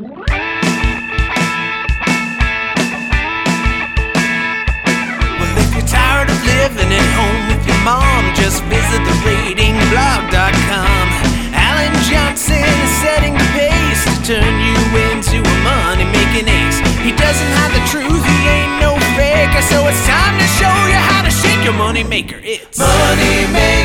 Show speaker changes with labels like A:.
A: Well, if you're tired of living at home with your mom, just visit the ratingblog.com. Alan Johnson is setting the pace to turn you into a money making ace. He doesn't hide the truth, he ain't no faker, so it's time to show you how to shake your money maker. It's Money Maker